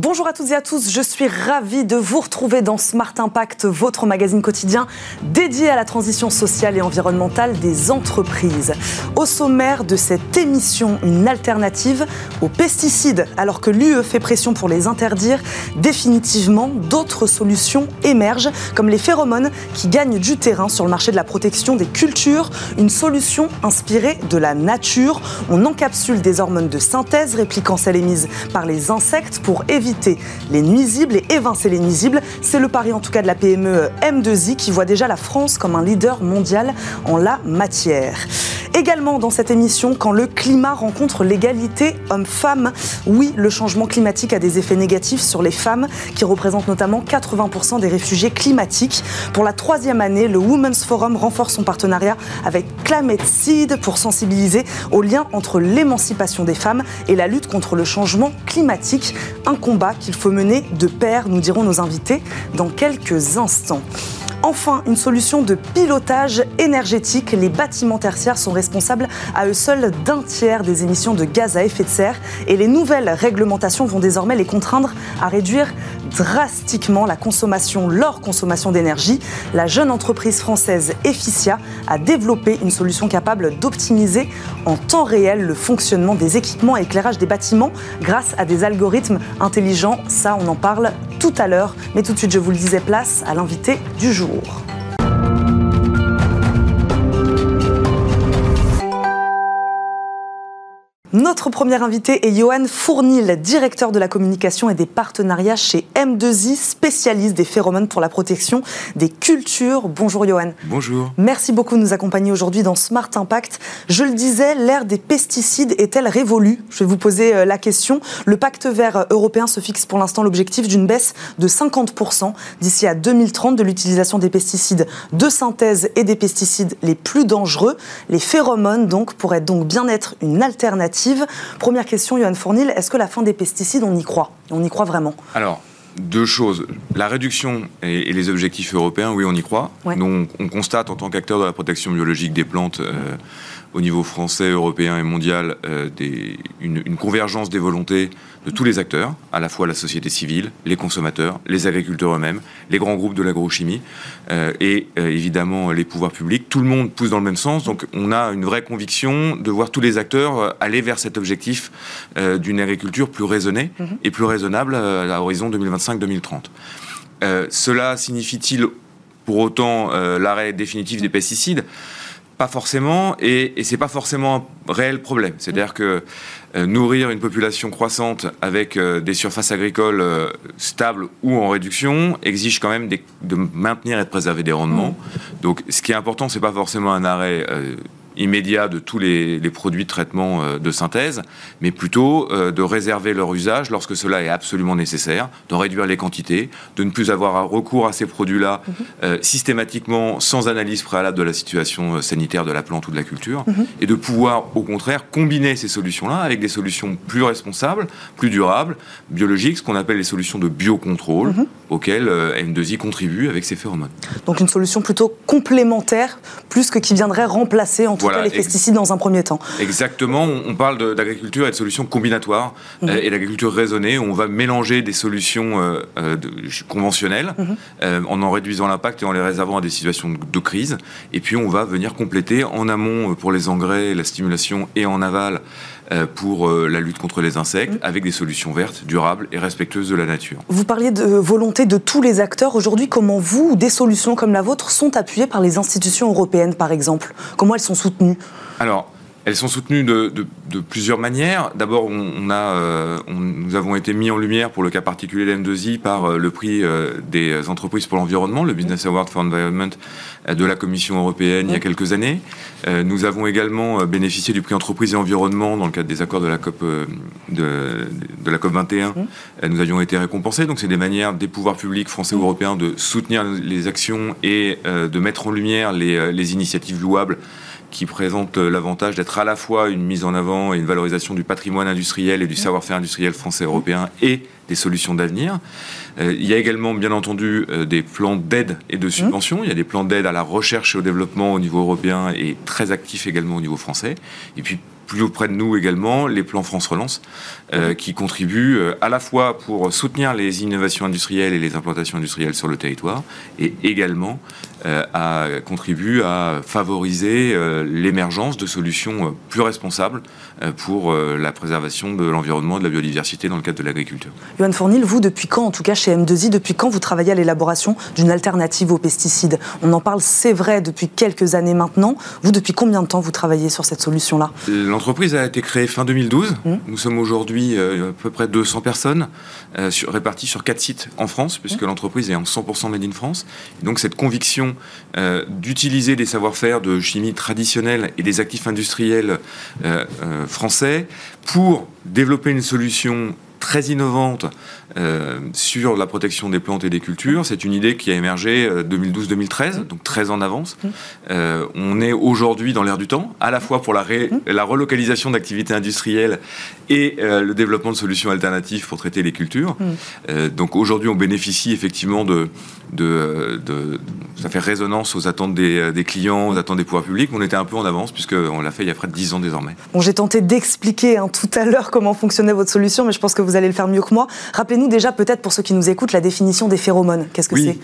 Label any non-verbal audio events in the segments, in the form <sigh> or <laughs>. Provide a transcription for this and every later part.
Bonjour à toutes et à tous, je suis ravie de vous retrouver dans Smart Impact, votre magazine quotidien dédié à la transition sociale et environnementale des entreprises. Au sommaire de cette émission, une alternative aux pesticides. Alors que l'UE fait pression pour les interdire, définitivement, d'autres solutions émergent, comme les phéromones qui gagnent du terrain sur le marché de la protection des cultures. Une solution inspirée de la nature. On encapsule des hormones de synthèse répliquant celles émises par les insectes pour éviter les nuisibles et évincer les nuisibles. C'est le pari en tout cas de la PME M2I qui voit déjà la France comme un leader mondial en la matière. Également dans cette émission, quand le climat rencontre l'égalité homme-femme, oui, le changement climatique a des effets négatifs sur les femmes, qui représentent notamment 80% des réfugiés climatiques. Pour la troisième année, le Women's Forum renforce son partenariat avec Climate Seed pour sensibiliser au lien entre l'émancipation des femmes et la lutte contre le changement climatique. Un combat qu'il faut mener de pair, nous diront nos invités dans quelques instants. Enfin, une solution de pilotage énergétique. Les bâtiments tertiaires sont responsables à eux seuls d'un tiers des émissions de gaz à effet de serre et les nouvelles réglementations vont désormais les contraindre à réduire drastiquement la consommation, leur consommation d'énergie. La jeune entreprise française Efficia a développé une solution capable d'optimiser en temps réel le fonctionnement des équipements et éclairage des bâtiments grâce à des algorithmes intelligents. Ça, on en parle tout à l'heure. Mais tout de suite, je vous le disais, place à l'invité du jour. Notre premier invité est Johan Fournil, directeur de la communication et des partenariats chez M2I, spécialiste des phéromones pour la protection des cultures. Bonjour Johan. Bonjour. Merci beaucoup de nous accompagner aujourd'hui dans Smart Impact. Je le disais, l'ère des pesticides est-elle révolue? Je vais vous poser euh, la question. Le pacte vert européen se fixe pour l'instant l'objectif d'une baisse de 50% d'ici à 2030 de l'utilisation des pesticides de synthèse et des pesticides les plus dangereux. Les phéromones donc pourraient donc bien être une alternative Première question, Johan Fournil, est-ce que la fin des pesticides, on y croit? On y croit vraiment Alors, deux choses. La réduction et, les objectifs européens, oui, on y croit. Donc, on constate en tant qu'acteur de la protection biologique des plantes euh, au niveau français, européen et mondial euh, une, convergence des volontés de tous les acteurs, à la fois la société civile, les consommateurs, les agriculteurs eux-mêmes, les grands groupes de l'agrochimie euh, et euh, évidemment les pouvoirs publics. Tout le monde pousse dans le même sens, donc on a une vraie conviction de voir tous les acteurs aller vers cet objectif d'une agriculture plus raisonnée mhm. et plus raisonnable à l'horizon 2025-2030. cela signifie-t-il pour autant l'arrêt définitif des pesticides? Pas forcément, et, et c'est pas forcément un réel problème. C'est-à-dire que euh, nourrir une population croissante avec euh, des surfaces agricoles euh, stables ou en réduction exige quand même de maintenir et de préserver des rendements. Mmh. Donc, ce qui est important, c'est pas forcément un arrêt immédiat de tous les, produits de traitement euh, de synthèse, mais plutôt euh, de réserver leur usage lorsque cela est absolument nécessaire, de réduire les quantités, de ne plus avoir recours à ces produits-là mhm. euh, systématiquement sans analyse préalable de la situation sanitaire de la plante ou de la culture, mhm. et de pouvoir au contraire combiner ces solutions-là avec des solutions plus responsables, plus durables, biologiques, ce qu'on appelle les solutions de biocontrôle, mhm. auxquelles M2I contribue avec ses phéromones. Donc une solution plutôt complémentaire, plus que qui viendrait remplacer en tout les pesticides dans un premier temps. Exactement, on parle d'agriculture et de solutions combinatoires mhm. euh, et d'agriculture raisonnée, où on va mélanger des solutions euh, euh, conventionnelles mhm. en en réduisant l'impact et en les réservant à des situations de, crise. Et puis on va venir compléter en amont pour les engrais, la stimulation et en aval pour la lutte contre les insectes mhm. avec des solutions vertes, durables et respectueuses de la nature. Vous parliez de volonté de tous les acteurs. Aujourd'hui, comment vous, des solutions comme la vôtre, sont appuyées par les institutions européennes, par exemple? Comment elles sont soutenues? Alors, elles sont soutenues de, plusieurs manières. D'abord, on, a, euh, nous avons été mis en lumière pour le cas particulier de M2I par euh, le prix euh, des entreprises pour l'environnement, le Business Award for Environment de la Commission européenne il y a quelques années. nous avons également bénéficié du prix Entreprise et Environnement dans le cadre des accords de la COP, de, la COP 21. nous avions été récompensés. Donc, c'est des manières des pouvoirs publics français ou européens de soutenir les actions et de mettre en lumière les, les initiatives louables qui présente euh, l'avantage d'être à la fois une mise en avant et une valorisation du patrimoine industriel et du savoir-faire industriel français et européen et des solutions d'avenir. Euh, il y a également, bien entendu, euh, des plans d'aide et de subvention. Il y a des plans d'aide à la recherche et au développement au niveau européen et très actifs également au niveau français. Et puis, plus auprès de nous également les plans France Relance, qui contribuent à la fois pour soutenir les innovations industrielles et les implantations industrielles sur le territoire, et également euh, à, contribuent à favoriser l'émergence de solutions plus responsables pour la préservation de l'environnement, de la biodiversité dans le cadre de l'agriculture. Johan Fournil, vous, depuis quand, en tout cas chez M2I, depuis quand vous travaillez à l'élaboration d'une alternative aux pesticides? On en parle, c'est vrai, depuis quelques années maintenant. Vous, depuis combien de temps vous travaillez sur cette solution-là? L'entreprise a été créée fin 2012. Mmh. Nous sommes aujourd'hui euh, à peu près 200 personnes euh, réparties sur quatre sites en France, puisque mmh. l'entreprise est en 100% made in France. donc cette conviction euh, d'utiliser des savoir-faire de chimie traditionnelle et des actifs industriels français pour développer une solution très innovante euh, sur la protection des plantes et des cultures. C'est une idée qui a émergé 2012-2013, euh, donc très en avance. Mmh. Euh, on est aujourd'hui dans l'air du temps, à la fois pour la, mmh. la relocalisation d'activités industrielles et le développement de solutions alternatives pour traiter les cultures. Mmh. donc aujourd'hui, on bénéficie effectivement de, de, Ça fait résonance aux attentes des, des, clients, aux attentes des pouvoirs publics. On était un peu en avance, puisqu'on l'a fait il y a près de 10 ans désormais. Bon, J'ai tenté d'expliquer hein, tout à l'heure comment fonctionnait votre solution, mais je pense que vous allez le faire mieux que moi. Rappelez-nous déjà, peut-être pour ceux qui nous écoutent, la définition des phéromones. Qu'est-ce que c'est?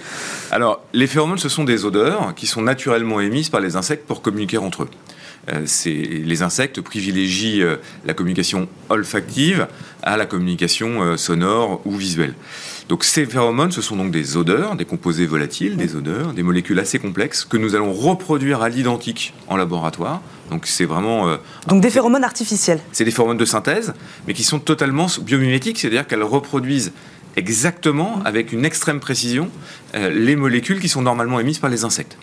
Alors, les phéromones, ce sont des odeurs qui sont naturellement émises par les insectes pour communiquer entre eux. Euh, les insectes privilégient euh, la communication olfactive à la communication euh, sonore ou visuelle. Donc ces phéromones, ce sont donc des odeurs, des composés volatiles, des odeurs, des molécules assez complexes que nous allons reproduire à l'identique en laboratoire. Donc c'est vraiment... donc des phéromones artificiels C'est des phéromones de synthèse, mais qui sont totalement biomimétiques, c'est-à-dire qu'elles reproduisent exactement, avec une extrême précision, les molécules qui sont normalement émises par les insectes.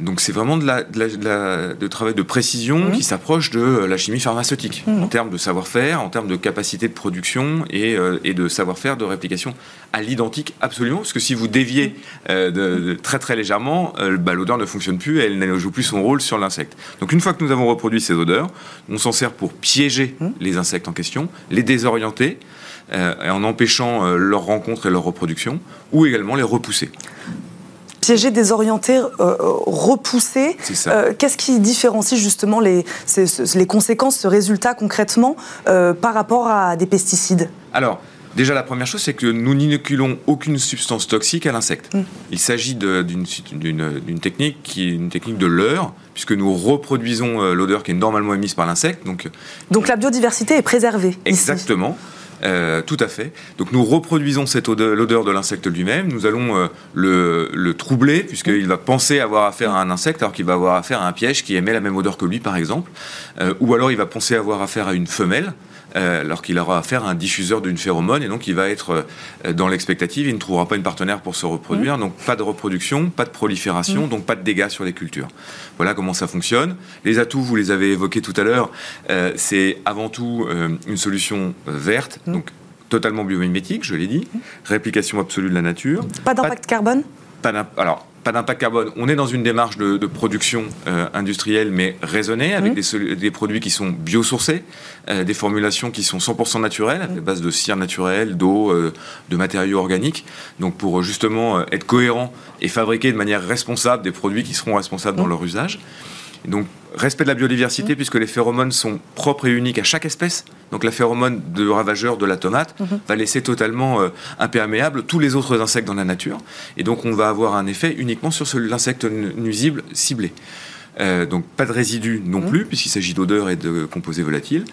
Donc c'est vraiment de, la, de, travail de précision mmh. qui s'approche de la chimie pharmaceutique mmh. en termes de savoir-faire, en termes de capacité de production et, euh, de savoir-faire de réplication à l'identique absolument. Parce que si vous déviez euh, de, très très légèrement, euh, bah, l'odeur ne fonctionne plus et elle ne joue plus son rôle sur l'insecte. Donc une fois que nous avons reproduit ces odeurs, on s'en sert pour piéger mmh. les insectes en question, les désorienter. en empêchant leur rencontre et leur reproduction, ou également les repousser piégé, désorienté, euh, euh, repoussé. Euh, qu'est-ce qui différencie justement les, les conséquences, ce résultat concrètement par rapport à des pesticides? Alors, Déjà, la première chose, c'est que nous n'inoculons aucune substance toxique à l'insecte. Mm. Il s'agit d'une technique qui est une technique de leurre, puisque nous reproduisons l'odeur qui est normalement émise par l'insecte. Donc, donc la biodiversité est préservée. Exactement. Euh, tout à fait. Donc nous reproduisons cette l'odeur de l'insecte lui-même. Nous allons euh, le, troubler puisqu'il va penser avoir affaire à un insecte alors qu'il va avoir affaire à un piège qui émet la même odeur que lui, par exemple. Euh, ou alors il va penser avoir affaire à une femelle. Alors qu'il aura affaire à un diffuseur d'une phéromone et donc il va être dans l'expectative, il ne trouvera pas une partenaire pour se reproduire, donc pas de reproduction, pas de prolifération, donc pas de dégâts sur les cultures. Voilà comment ça fonctionne. Les atouts, vous les avez évoqués tout à l'heure, c'est avant tout une solution verte, donc totalement biomimétique, je l'ai dit, réplication absolue de la nature. Pas d'impact carbone? Pas Alors, pas d'impact carbone. On est dans une démarche de, production euh, industrielle, mais raisonnée, avec mmh. des, produits qui sont biosourcés, euh, des formulations qui sont 100% naturelles, à base de cire naturelle, d'eau, euh, de matériaux organiques. Donc, pour justement être cohérent et fabriquer de manière responsable des produits qui seront responsables dans mmh. leur usage donc, respect de la biodiversité, mmh. puisque les phéromones sont propres et uniques à chaque espèce. Donc, la phéromone de ravageur de la tomate mmh. va laisser totalement euh, imperméable tous les autres insectes dans la nature. Et donc, on va avoir un effet uniquement sur l'insecte nuisible ciblé. Euh, donc, pas de résidus non mmh. plus, puisqu'il s'agit d'odeurs et de composés volatiles.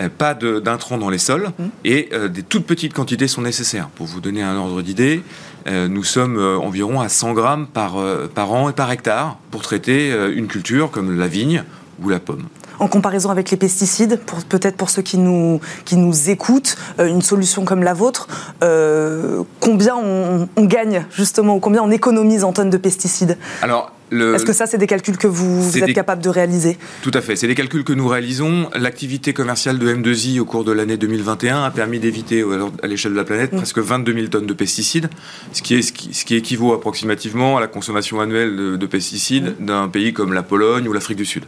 Euh, pas d'intrants dans les sols et des toutes petites quantités sont nécessaires. Pour vous donner un ordre d'idée, euh, nous sommes euh, environ à 100 grammes par, euh, par an et par hectare pour traiter une culture comme la vigne ou la pomme en comparaison avec les pesticides, peut-être pour ceux qui nous, qui nous écoutent, une solution comme la vôtre, combien on, on, gagne justement, ou combien on économise en tonnes de pesticides Alors, est-ce que ça, c'est des calculs que vous, êtes capable de réaliser Tout à fait. C'est des calculs que nous réalisons. L'activité commerciale de M2I au cours de l'année 2021 a permis d'éviter à l'échelle de la planète mm. presque 22 000 tonnes de pesticides, ce qui, est, ce qui, équivaut approximativement à la consommation annuelle de, pesticides mm. d'un pays comme la Pologne ou l'Afrique du Sud.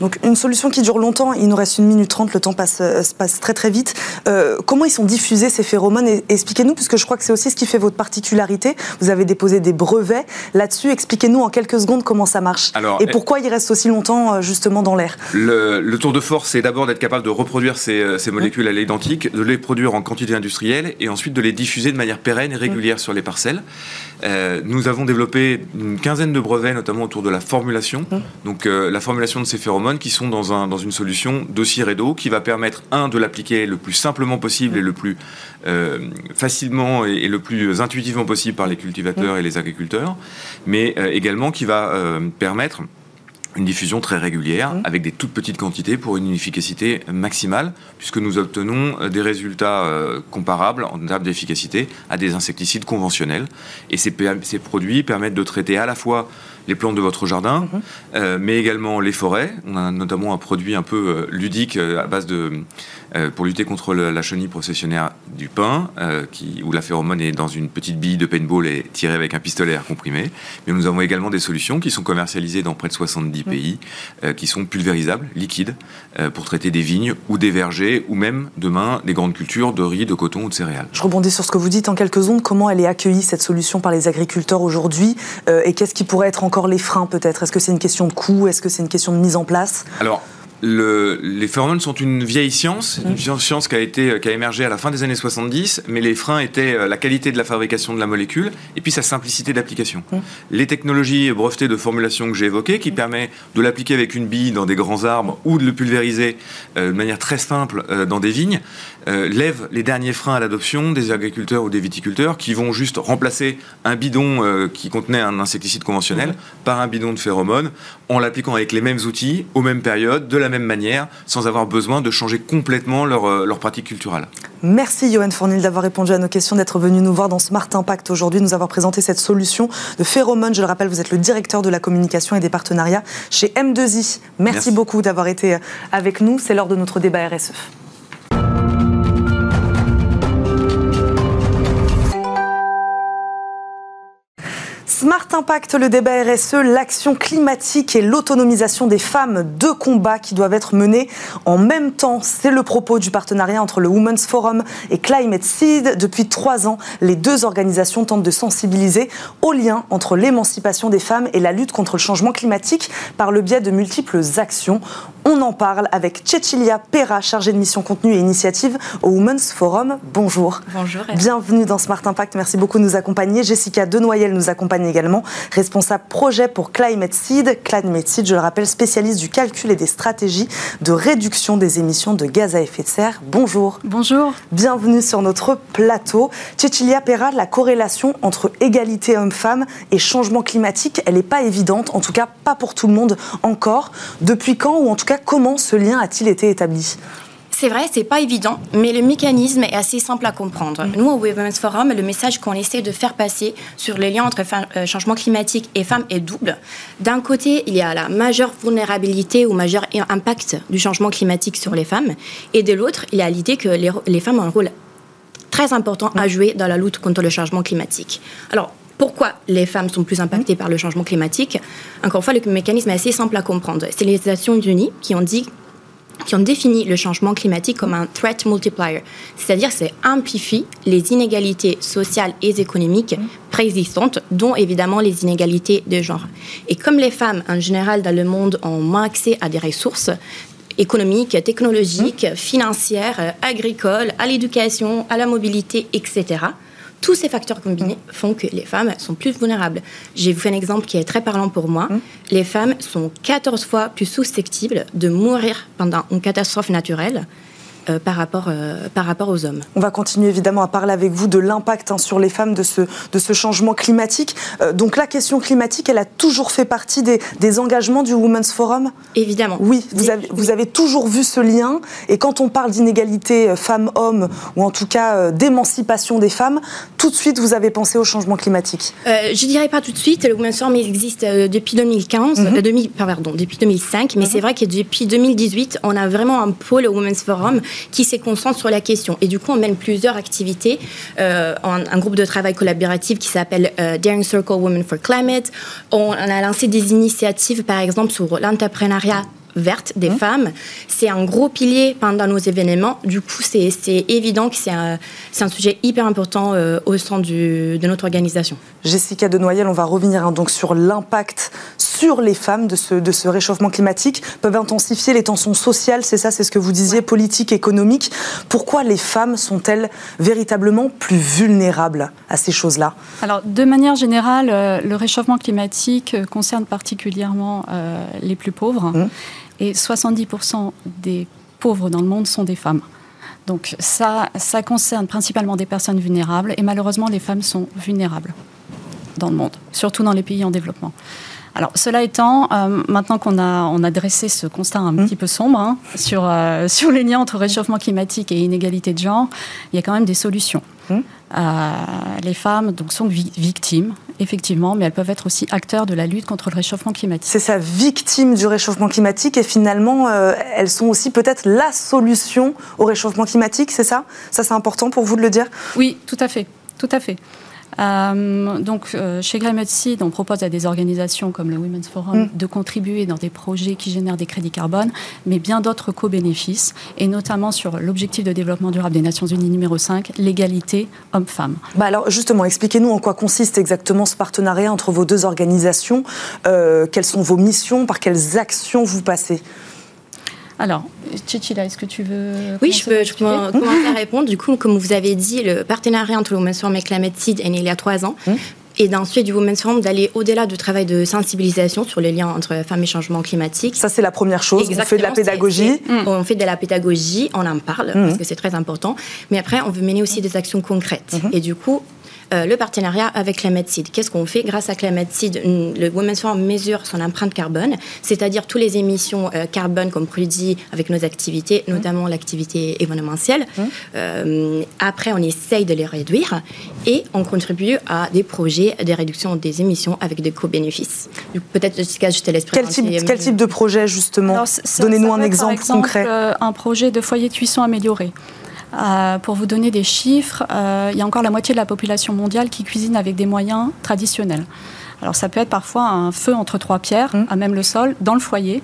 Donc une solution qui dure longtemps, il nous reste une minute trente, le temps passe, euh, passe très très vite. Euh, comment ils sont diffusés ces phéromones? Expliquez-nous, puisque je crois que c'est aussi ce qui fait votre particularité. Vous avez déposé des brevets là-dessus. Expliquez-nous en quelques secondes comment ça marche et pourquoi ils restent aussi longtemps euh, justement dans l'air. Le, tour de force, c'est d'abord d'être capable de reproduire ces, ces molécules à l'identique, de les produire en quantité industrielle et ensuite de les diffuser de manière pérenne et régulière sur les parcelles. Nous avons développé une quinzaine de brevets, notamment autour de la formulation. Donc la formulation de ces phéromones qui sont dans, un, dans une solution dossier d'eau qui va permettre, un, de l'appliquer le plus simplement possible et le plus euh, facilement et, le plus intuitivement possible par les cultivateurs et les agriculteurs, mais euh, également qui va euh, permettre une diffusion très régulière avec des toutes petites quantités pour une efficacité maximale puisque nous obtenons des résultats comparables en termes d'efficacité à des insecticides conventionnels. Et ces, ces produits permettent de traiter à la fois les plantes de votre jardin, mhm. euh, mais également les forêts. On a notamment un produit un peu euh, ludique euh, à base de pour lutter contre la chenille processionnaire du pin, qui, où la phéromone est dans une petite bille de paintball et tirée avec un pistolet à air comprimé. Mais nous avons également des solutions qui sont commercialisées dans près de 70 mhm. pays, qui sont pulvérisables, liquides, pour traiter des vignes ou des vergers, ou même demain des grandes cultures de riz, de coton ou de céréales. Je rebondis sur ce que vous dites en quelques secondes. Comment elle est accueillie cette solution par les agriculteurs aujourd'hui, et qu'est-ce qui pourrait être encore les freins peut-être? Est-ce que c'est une question de coût? Est-ce que c'est une question de mise en place? Alors, les phéromones sont une vieille science, une mmh. science qui a, été, qui a émergé à la fin des années 70, mais les freins étaient euh, la qualité de la fabrication de la molécule et puis sa simplicité d'application. Mmh. Les technologies brevetées de formulation que j'ai évoquées, qui mmh. permet de l'appliquer avec une bille dans des grands arbres ou de le pulvériser euh, de manière très simple euh, dans des vignes, lèvent les derniers freins à l'adoption des agriculteurs ou des viticulteurs qui vont juste remplacer un bidon qui contenait un insecticide conventionnel par un bidon de phéromones en l'appliquant avec les mêmes outils, aux mêmes périodes, de la même manière, sans avoir besoin de changer complètement leur, euh, leur pratique culturelle. Merci Johan Fournil d'avoir répondu à nos questions, d'être venu nous voir dans Smart Impact aujourd'hui, nous avoir présenté cette solution de phéromone. Je le rappelle, vous êtes le directeur de la communication et des partenariats chez M2I. Merci. beaucoup d'avoir été euh, avec nous. C'est l'heure de notre débat RSE. Smart Impact, le débat RSE, l'action climatique et l'autonomisation des femmes, deux combats qui doivent être menés en même temps. C'est le propos du partenariat entre le Women's Forum et Climate Seed. Depuis trois ans, les deux organisations tentent de sensibiliser au lien entre l'émancipation des femmes et la lutte contre le changement climatique par le biais de multiples actions. On en parle avec Cecilia Pera, chargée de mission contenu et initiative au Women's Forum. Bonjour. Bonjour. Bienvenue dans Smart Impact. Merci beaucoup de nous accompagner. Jessica Denoyel nous accompagne également également responsable projet pour Climate Seed. Climate Seed, je le rappelle, spécialiste du calcul et des stratégies de réduction des émissions de gaz à effet de serre. Bonjour. Bonjour. Bienvenue sur notre plateau. Cecilia Perra, la corrélation entre égalité homme-femme et changement climatique, elle n'est pas évidente, en tout cas pas pour tout le monde encore. Depuis quand ou en tout cas comment ce lien a-t-il été établi? C'est vrai, c'est pas évident, mais le mécanisme est assez simple à comprendre. Mm. Nous, au Women's Forum, le message qu'on essaie de faire passer sur les liens entre euh, changement climatique et femmes est double. D'un côté, il y a la majeure vulnérabilité ou majeur impact du changement climatique sur les femmes, et de l'autre, il y a l'idée que les, femmes ont un rôle très important à jouer dans la lutte contre le changement climatique. Alors, pourquoi les femmes sont plus impactées par le changement climatique Encore une fois, le mécanisme est assez simple à comprendre. C'est les Nations Unies qui ont dit qui ont défini le changement climatique comme un threat multiplier, c'est-à-dire c'est amplifie les inégalités sociales et économiques préexistantes, dont évidemment les inégalités de genre. Et comme les femmes en général dans le monde ont moins accès à des ressources économiques, technologiques, financières, agricoles, à l'éducation, à la mobilité, etc., tous ces facteurs combinés font que les femmes sont plus vulnérables. J'ai vous fait un exemple qui est très parlant pour moi. Hum. Les femmes sont 14 fois plus susceptibles de mourir pendant une catastrophe naturelle euh, par, rapport, euh, par rapport aux hommes. On va continuer évidemment à parler avec vous de l'impact hein, sur les femmes de ce, de ce changement climatique. Euh, donc la question climatique, elle a toujours fait partie des, des engagements du Women's Forum? Évidemment. Oui, vous avez, vous avez toujours vu ce lien. Et quand on parle d'inégalité femmes-hommes, ou en tout cas d'émancipation des femmes, tout de suite vous avez pensé au changement climatique? Je dirais pas tout de suite. Le Women's Forum existe depuis 2015, mhm. pardon, depuis 2005, mais mhm. c'est vrai que depuis 2018, on a vraiment un pôle au Women's Forum qui se concentre sur la question. Et du coup, on mène plusieurs activités. Euh, un groupe de travail collaboratif qui s'appelle euh, Daring Circle Women for Climate. On, a lancé des initiatives, par exemple, sur l'entrepreneuriat verte des mm. femmes. C'est un gros pilier pendant nos événements. Du coup, c'est évident que c'est un, un, sujet hyper important euh, au sein du, de notre organisation. Jessica Denoyel, on va revenir hein, donc sur l'impact sur les femmes de ce, de ce réchauffement climatique, peuvent intensifier les tensions sociales, c'est ça, c'est ce que vous disiez, politique, économique. Pourquoi les femmes sont-elles véritablement plus vulnérables à ces choses-là? Alors, de manière générale, euh, le réchauffement climatique euh, concerne particulièrement euh, les plus pauvres. Mmh. Et 70% des pauvres dans le monde sont des femmes. Donc ça, ça concerne principalement des personnes vulnérables et malheureusement les femmes sont vulnérables dans le monde, surtout dans les pays en développement. Alors, cela étant, euh, maintenant qu'on a, on a dressé ce constat un mmh. petit peu sombre hein, sur, euh, <laughs> sur les liens entre réchauffement climatique et inégalité de genre, il y a quand même des solutions. Mmh. Euh, les femmes donc, sont victimes, effectivement, mais elles peuvent être aussi acteurs de la lutte contre le réchauffement climatique. C'est ça, victimes du réchauffement climatique, et finalement, elles sont aussi peut-être la solution au réchauffement climatique, c'est ça? Ça, c'est important pour vous de le dire? Oui, tout à fait. Tout à fait. Euh, donc, euh, chez Climate Seed, on propose à des organisations comme le Women's Forum mm. de contribuer dans des projets qui génèrent des crédits carbone, mais bien d'autres co-bénéfices, et notamment sur l'objectif de développement durable des Nations Unies numéro 5, l'égalité homme-femme. Bah alors, justement, expliquez-nous en quoi consiste exactement ce partenariat entre vos deux organisations, euh, quelles sont vos missions, par quelles actions vous passez? Alors, Chichila, est-ce que tu veux. Oui, je peux, je peux commencer à répondre. Du coup, comme vous avez dit, le partenariat entre le Women's Forum et Climate Seed est né il y a trois ans. Hum. Et d'ensuite du Women's Forum d'aller au-delà du travail de sensibilisation sur les liens entre femmes et changement climatique. Ça, c'est la première chose. on fait de la pédagogie. On fait de la pédagogie, on en parle, hum. parce que c'est très important. Mais après, on veut mener aussi des actions concrètes. Hum. Et du coup, euh, le partenariat avec Climate Seed. Qu'est-ce qu'on fait Grâce à Climate Seed, le Women's Forum mesure son empreinte carbone, c'est-à-dire toutes les émissions euh, carbone qu'on produit avec nos activités, mmh. notamment l'activité événementielle. Mmh. Euh, après, on essaye de les réduire et on contribue à des projets de réduction des émissions avec des co-bénéfices. Peut-être, Jessica, je te laisse quel type, quel type de projet, justement? Donnez-nous un exemple, exemple concret. un projet de foyer de cuisson amélioré. Euh, pour vous donner des chiffres, euh, il y a encore la moitié de la population mondiale qui cuisine avec des moyens traditionnels. Alors ça peut être parfois un feu entre trois pierres, mmh. à même le sol, dans le foyer.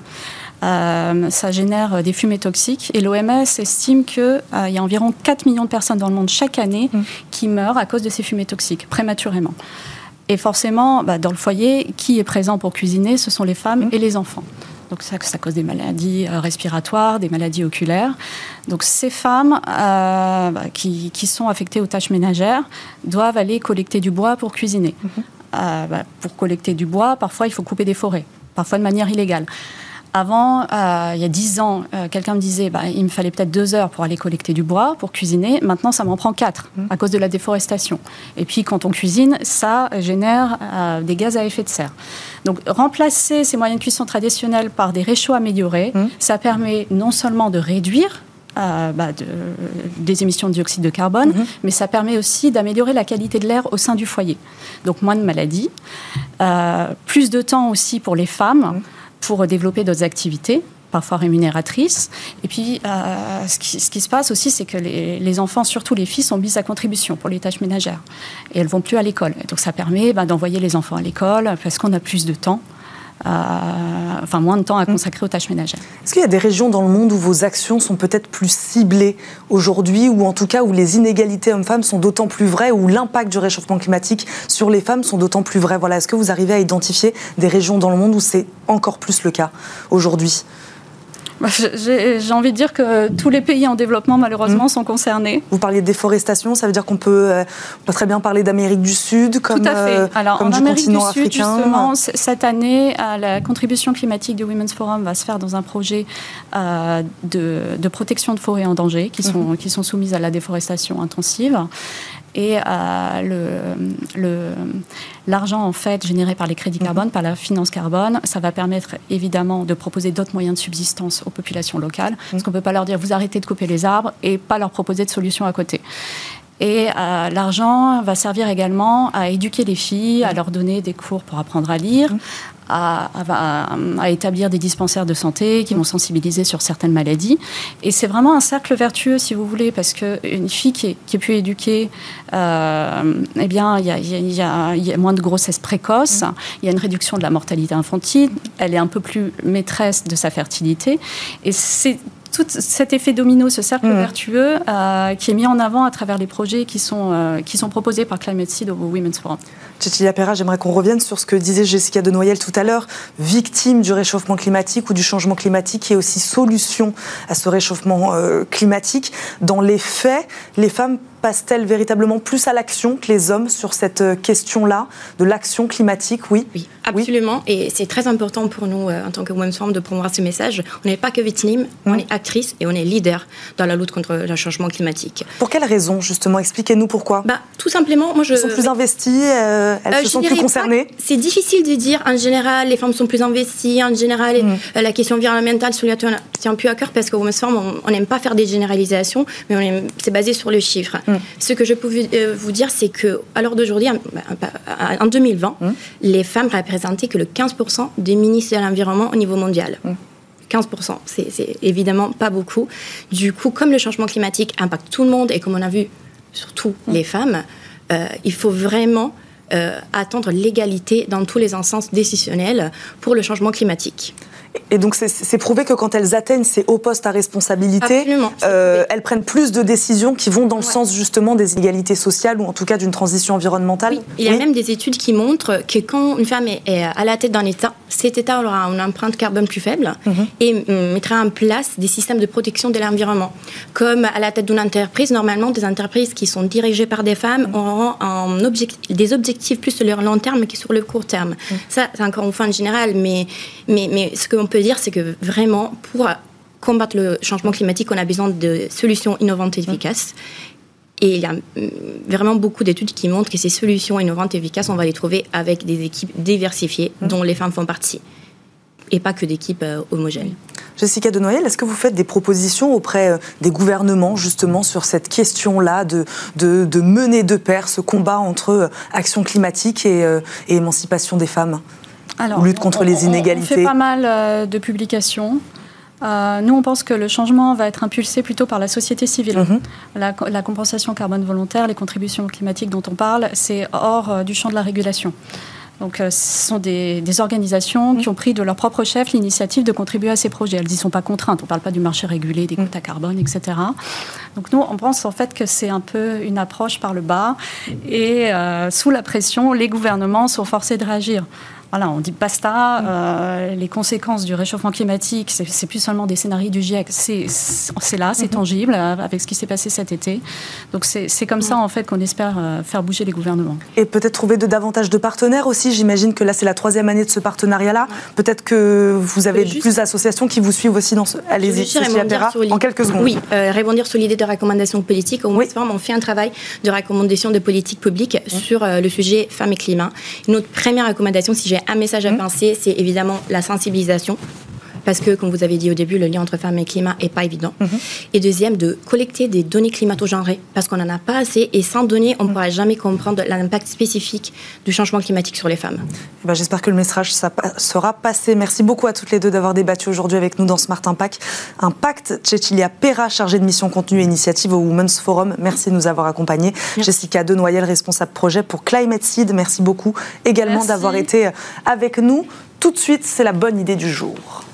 Euh, ça génère des fumées toxiques et l'OMS estime qu'il y a environ 4 millions de personnes dans le monde chaque année mmh. qui meurent à cause de ces fumées toxiques, prématurément. Et forcément, bah, dans le foyer, qui est présent pour cuisiner Ce sont les femmes mmh. et les enfants. Donc ça, ça cause des maladies euh, respiratoires, des maladies oculaires. Donc ces femmes euh, bah, qui, sont affectées aux tâches ménagères doivent aller collecter du bois pour cuisiner. Mhm. Euh, bah, pour collecter du bois, parfois il faut couper des forêts, parfois de manière illégale. Avant, euh, il y a dix ans, euh, quelqu'un me disait bah, il me fallait peut-être deux heures pour aller collecter du bois, pour cuisiner. Maintenant, ça m'en prend quatre mmh. à cause de la déforestation. Et puis, quand on cuisine, ça génère euh, des gaz à effet de serre. Donc, remplacer ces moyens de cuisson traditionnels par des réchauds améliorés, mmh. ça permet non seulement de réduire bah, des émissions de dioxyde de carbone, mmh. mais ça permet aussi d'améliorer la qualité de l'air au sein du foyer. Donc moins de maladies, plus de temps aussi pour les femmes pour développer d'autres activités parfois rémunératrices. Et puis, euh, ce, qui, se passe aussi, c'est que les, enfants, surtout les filles, sont mises à contribution pour les tâches ménagères. Et elles vont plus à l'école. Donc, ça permet ben, d'envoyer les enfants à l'école parce qu'on a plus de temps enfin moins de temps à consacrer aux tâches ménagères. Est-ce qu'il y a des régions dans le monde où vos actions sont peut-être plus ciblées aujourd'hui, ou en tout cas où les inégalités hommes-femmes sont d'autant plus vraies, où l'impact du réchauffement climatique sur les femmes sont d'autant plus vrais? Voilà, est-ce que vous arrivez à identifier des régions dans le monde où c'est encore plus le cas aujourd'hui? J'ai envie de dire que tous les pays en développement, malheureusement, mmh. sont concernés. Vous parliez de déforestation, ça veut dire qu'on peut, euh, très bien parler d'Amérique du Sud comme, Tout à fait. Euh, Alors, en Amérique du Sud, justement, cette année, la contribution climatique du Women's Forum va se faire dans un projet euh, de, protection de forêts en danger qui sont, mmh. qui sont soumises à la déforestation intensive. Et euh, l'argent en fait généré par les crédits mhm. carbone, par la finance carbone, ça va permettre évidemment de proposer d'autres moyens de subsistance aux populations locales. Mhm. Parce qu'on ne peut pas leur dire vous arrêtez de couper les arbres et pas leur proposer de solutions à côté. Et euh, l'argent va servir également à éduquer les filles, à mhm. leur donner des cours pour apprendre à lire, à, à, établir des dispensaires de santé, qui vont sensibiliser sur certaines maladies. Et c'est vraiment un cercle vertueux, si vous voulez, parce qu'une fille qui est, qui est plus éduquée, euh, eh bien, il y a, y, a, y a, moins de grossesses précoces, il y a une réduction de la mortalité infantile, elle est un peu plus maîtresse de sa fertilité. Et c'est tout cet effet domino, ce cercle mmh. vertueux, euh, qui est mis en avant à travers les projets qui sont, euh, qui sont proposés par Climate Seed au Women's Forum. Cecilia Perra, j'aimerais qu'on revienne sur ce que disait Jessica de Noyel tout à l'heure, victime du réchauffement climatique ou du changement climatique et aussi solution à ce réchauffement euh, climatique. Dans les faits, les femmes passe-t-elle véritablement plus à l'action que les hommes sur cette euh, question-là, de l'action climatique Oui? Oui, absolument. Et c'est très important pour nous, euh, en tant que Women's Forum, de promouvoir ce message. On n'est pas que victime, on mmh. est actrice et on est leader dans la lutte contre le changement climatique. Pour quelles raisons, justement? Expliquez-nous pourquoi. Bah, tout simplement, moi je. Elles sont plus investies, euh, elles se sont plus concernées? C'est difficile de dire, en général, les femmes sont plus investies, en général, mmh. la question environnementale sur tient plus à cœur parce qu'au Women's Forum, on n'aime pas faire des généralisations, mais c'est basé sur le chiffre. Mmh. Ce que je peux euh, vous dire, c'est que à l'heure d'aujourd'hui, en 2020, mmh. les femmes représentaient que le 15% des ministres de l'environnement au niveau mondial. 15%, mmh. c'est évidemment pas beaucoup. Du coup, comme le changement climatique impacte tout le monde et comme on a vu surtout les femmes, euh, il faut vraiment euh, attendre l'égalité dans tous les instances décisionnelles pour le changement climatique. Et donc, c'est prouvé que quand elles atteignent ces hauts postes à responsabilité, euh, elles prennent plus de décisions qui vont dans le sens justement des inégalités sociales ou en tout cas d'une transition environnementale. Il y a même des études qui montrent que quand une femme est à la tête d'un État, cet État aura une empreinte carbone plus faible mhm. et mettra en place des systèmes de protection de l'environnement. Comme à la tête d'une entreprise, normalement, des entreprises qui sont dirigées par des femmes mhm. auront un objectif, des objectifs plus sur le long terme que sur le court terme. Mhm. Ça, c'est encore une fois en général, mais, mais, mais ce qu'on peut dire, c'est que vraiment, pour combattre le changement climatique, on a besoin de solutions innovantes et efficaces. Et il y a mm, vraiment beaucoup d'études qui montrent que ces solutions innovantes et efficaces, on va les trouver avec des équipes diversifiées mmh. dont les femmes font partie. Et pas que d'équipes euh, homogènes. Jessica Denoyel, est-ce que vous faites des propositions auprès euh, des gouvernements justement sur cette question-là de, de, mener de pair ce combat entre euh, action climatique et, et émancipation des femmes? Alors, lutte contre les inégalités On fait pas mal euh, de publications. Euh, nous, on pense que le changement va être impulsé plutôt par la société civile. Mhm. la, compensation carbone volontaire, les contributions climatiques dont on parle, c'est hors euh, du champ de la régulation. Donc, ce sont des, organisations qui mhm. ont pris de leur propre chef l'initiative de contribuer à ces projets. Elles n'y sont pas contraintes. On ne parle pas du marché régulé, des mhm. quotas carbone, etc. Donc, nous, on pense en fait que c'est un peu une approche par le bas. Et sous la pression, les gouvernements sont forcés de réagir voilà, on dit basta, euh, les conséquences du réchauffement climatique, c'est plus seulement des scénarios du GIEC, c'est là, c'est mhm. tangible euh, avec ce qui s'est passé cet été. Donc c'est comme ça en fait qu'on espère euh, faire bouger les gouvernements. Et peut-être trouver de davantage de partenaires aussi. J'imagine que là c'est la troisième année de ce partenariat-là. Peut-être que vous avez plus d'associations qui vous suivent aussi dans ce. Allez-y, en quelques secondes. Oui, répondre sur l'idée de recommandation politique. Au moins, on fait un travail de recommandation de politique publique sur le sujet femmes et climat. Notre première recommandation, si j'ai un message à mmh. penser, c'est évidemment la sensibilisation parce que, comme vous avez dit au début, le lien entre femmes et climat n'est pas évident. Mhm. Et deuxième, de collecter des données climato-genrées, parce qu'on n'en a pas assez, et sans données, on ne pourra jamais comprendre l'impact spécifique du changement climatique sur les femmes. Eh ben, j'espère que le message sera passé. Merci beaucoup à toutes les deux d'avoir débattu aujourd'hui avec nous dans Smart Impact. Impact, Cecilia Perra, chargée de mission contenu et initiative au Women's Forum. Merci de nous avoir accompagnés. Jessica Denoyel, responsable projet pour Climate Seed. Merci beaucoup également d'avoir été avec nous. Tout de suite, c'est la bonne idée du jour.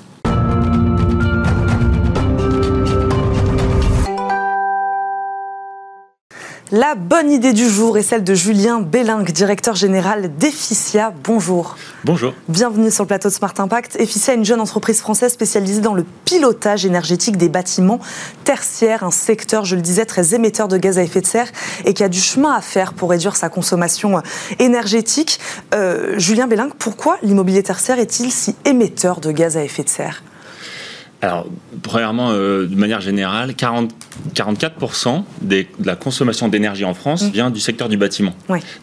La bonne idée du jour est celle de Julien Bellingue, directeur général d'Efficia. Bonjour. Bonjour. Bienvenue sur le plateau de Smart Impact. Efficia est une jeune entreprise française spécialisée dans le pilotage énergétique des bâtiments tertiaires, un secteur, je le disais, très émetteur de gaz à effet de serre et qui a du chemin à faire pour réduire sa consommation énergétique. Euh, Julien Bellingue, pourquoi l'immobilier tertiaire est-il si émetteur de gaz à effet de serre? Alors, premièrement, euh, de manière générale, 40, 44% de la consommation d'énergie en France mmh. vient du secteur du bâtiment.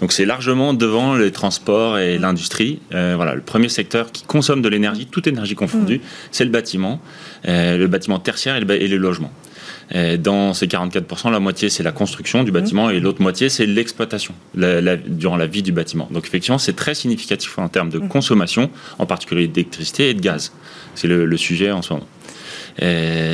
Donc c'est largement devant les transports et l'industrie. Euh, voilà, le premier secteur qui consomme de l'énergie, toute énergie confondue, mmh. c'est le bâtiment, euh, le bâtiment tertiaire et le, et le logement. dans ces 44%, la moitié c'est la construction du bâtiment et l'autre moitié c'est l'exploitation durant la vie du bâtiment. Donc effectivement, c'est très significatif en termes de consommation, en particulier d'électricité et de gaz. C'est le, sujet en ce moment.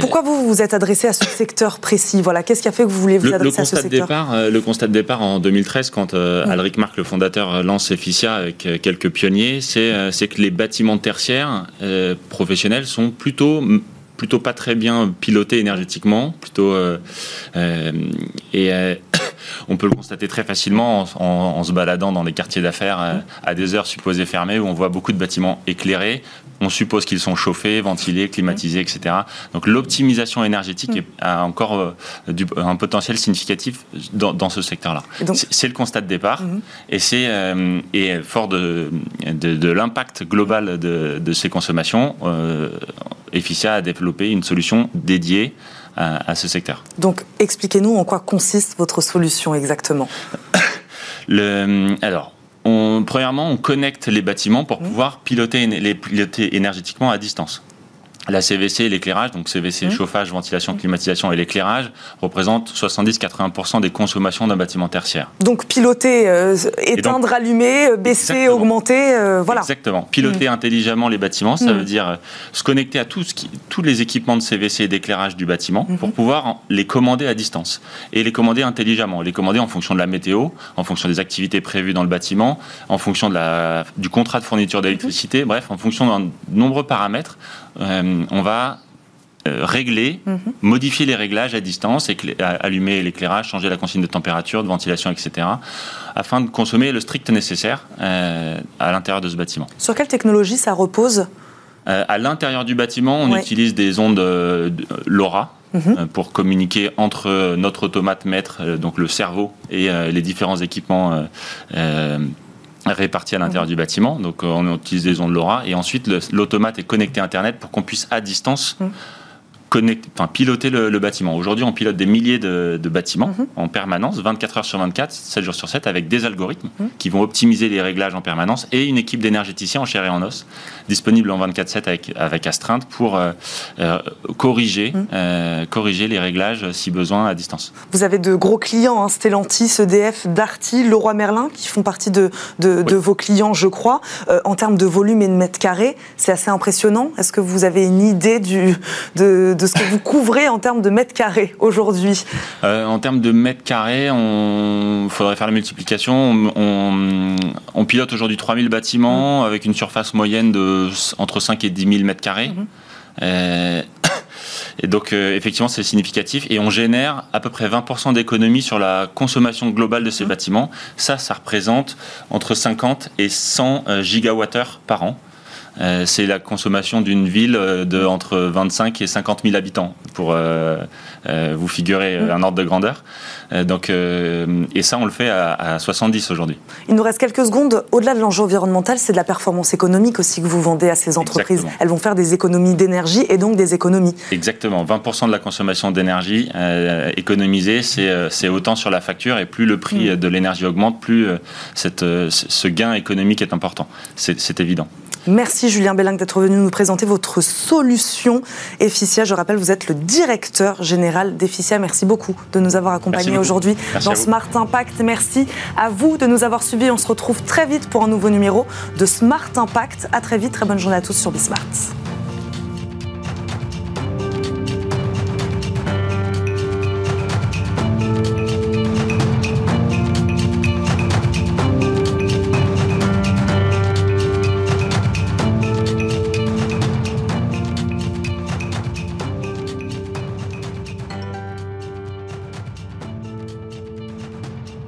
Pourquoi vous vous êtes adressé à ce secteur précis Voilà, qu'est-ce qui a fait que vous voulez vous adresser à ce secteur départ, euh, Le constat de départ en 2013, quand euh, Alric Marc, le fondateur, lance Efficia avec euh, quelques pionniers, c'est que les bâtiments tertiaires professionnels sont plutôt plutôt pas très bien pilotés énergétiquement, plutôt et <coughs> on peut le constater très facilement en, se baladant dans les quartiers d'affaires à des heures supposées fermées où on voit beaucoup de bâtiments éclairés, on suppose qu'ils sont chauffés, ventilés, climatisés, etc. Donc l'optimisation énergétique a encore euh, un potentiel significatif dans, ce secteur-là. C'est le constat de départ mm-hmm. et c'est euh, et fort de, de, l'impact global de, ces consommations, euh, Efficia a développé une solution dédiée à, ce secteur. Donc expliquez-nous en quoi consiste votre solution exactement. <coughs> Le, alors, premièrement, on connecte les bâtiments pour mmh. pouvoir piloter, les piloter énergétiquement à distance. La CVC et l'éclairage, donc CVC, mmh. chauffage, ventilation, mmh. climatisation et l'éclairage, représentent 70-80% des consommations d'un bâtiment tertiaire. Donc piloter, euh, éteindre, allumer, euh, baisser, augmenter, euh, voilà. Exactement. Piloter mmh. intelligemment les bâtiments, ça veut dire se connecter à tout ce qui, tous les équipements de CVC et d'éclairage du bâtiment pour pouvoir les commander à distance. Et les commander intelligemment. Les commander en fonction de la météo, en fonction des activités prévues dans le bâtiment, en fonction de la, du contrat de fourniture d'électricité, bref, en fonction d'un nombreux paramètres euh, on va euh, régler, mhm. modifier les réglages à distance, allumer l'éclairage, changer la consigne de température, de ventilation, etc., afin de consommer le strict nécessaire euh, à l'intérieur de ce bâtiment. Sur quelle technologie ça repose? À l'intérieur du bâtiment, on utilise des ondes LoRa. Mhm. pour communiquer entre notre automate maître, donc le cerveau, et les différents équipements répartis à l'intérieur du bâtiment. Donc euh, on utilise des ondes LoRa et ensuite l'automate est connecté à Internet pour qu'on puisse à distance mmh enfin, piloter le, bâtiment. Aujourd'hui, on pilote des milliers de, bâtiments mhm. en permanence, 24 heures sur 24, 7 jours sur 7, avec des algorithmes mhm. qui vont optimiser les réglages en permanence et une équipe d'énergéticiens en chair et en os, disponible en 24-7 avec, avec astreinte pour euh, euh, corriger, mhm. euh, corriger les réglages si besoin à distance. Vous avez de gros clients, hein, Stellantis, EDF, Darty, Leroy Merlin, qui font partie de, de, vos clients, je crois. en termes de volume et de mètres carrés, c'est assez impressionnant. Est-ce que vous avez une idée du, de, de ce que vous couvrez en termes de mètres carrés aujourd'hui euh, En termes de mètres carrés, il faudrait faire la multiplication. On, pilote aujourd'hui 3000 bâtiments mmh. avec une surface moyenne de entre 5 et 10 000 mètres carrés. Mmh. Euh, <coughs> et donc, euh, effectivement, c'est significatif. Et on génère à peu près 20% d'économie sur la consommation globale de ces mmh. bâtiments. Ça, ça représente entre 50 et 100 gigawattheures par an. Euh, c'est la consommation d'une ville euh, de entre 25 et 50 000 habitants, pour euh, vous figurer mm. un ordre de grandeur. donc, et ça, on le fait à, 70 aujourd'hui. Il nous reste quelques secondes. Au-delà de l'enjeu environnemental, c'est de la performance économique aussi que vous vendez à ces entreprises. Elles vont faire des économies d'énergie et donc des économies. Exactement. 20% de la consommation d'énergie économisée, c'est autant sur la facture et plus le prix mm. de l'énergie augmente, plus cette, ce gain économique est important. C'est évident. Merci Julien Belling d'être venu nous présenter votre solution Efficia. Je rappelle, vous êtes le directeur général d'Efficia. Merci beaucoup de nous avoir accompagnés aujourd'hui dans Smart Impact. Merci à vous de nous avoir suivis. On se retrouve très vite pour un nouveau numéro de Smart Impact. À très vite. Très bonne journée à tous sur Bismart.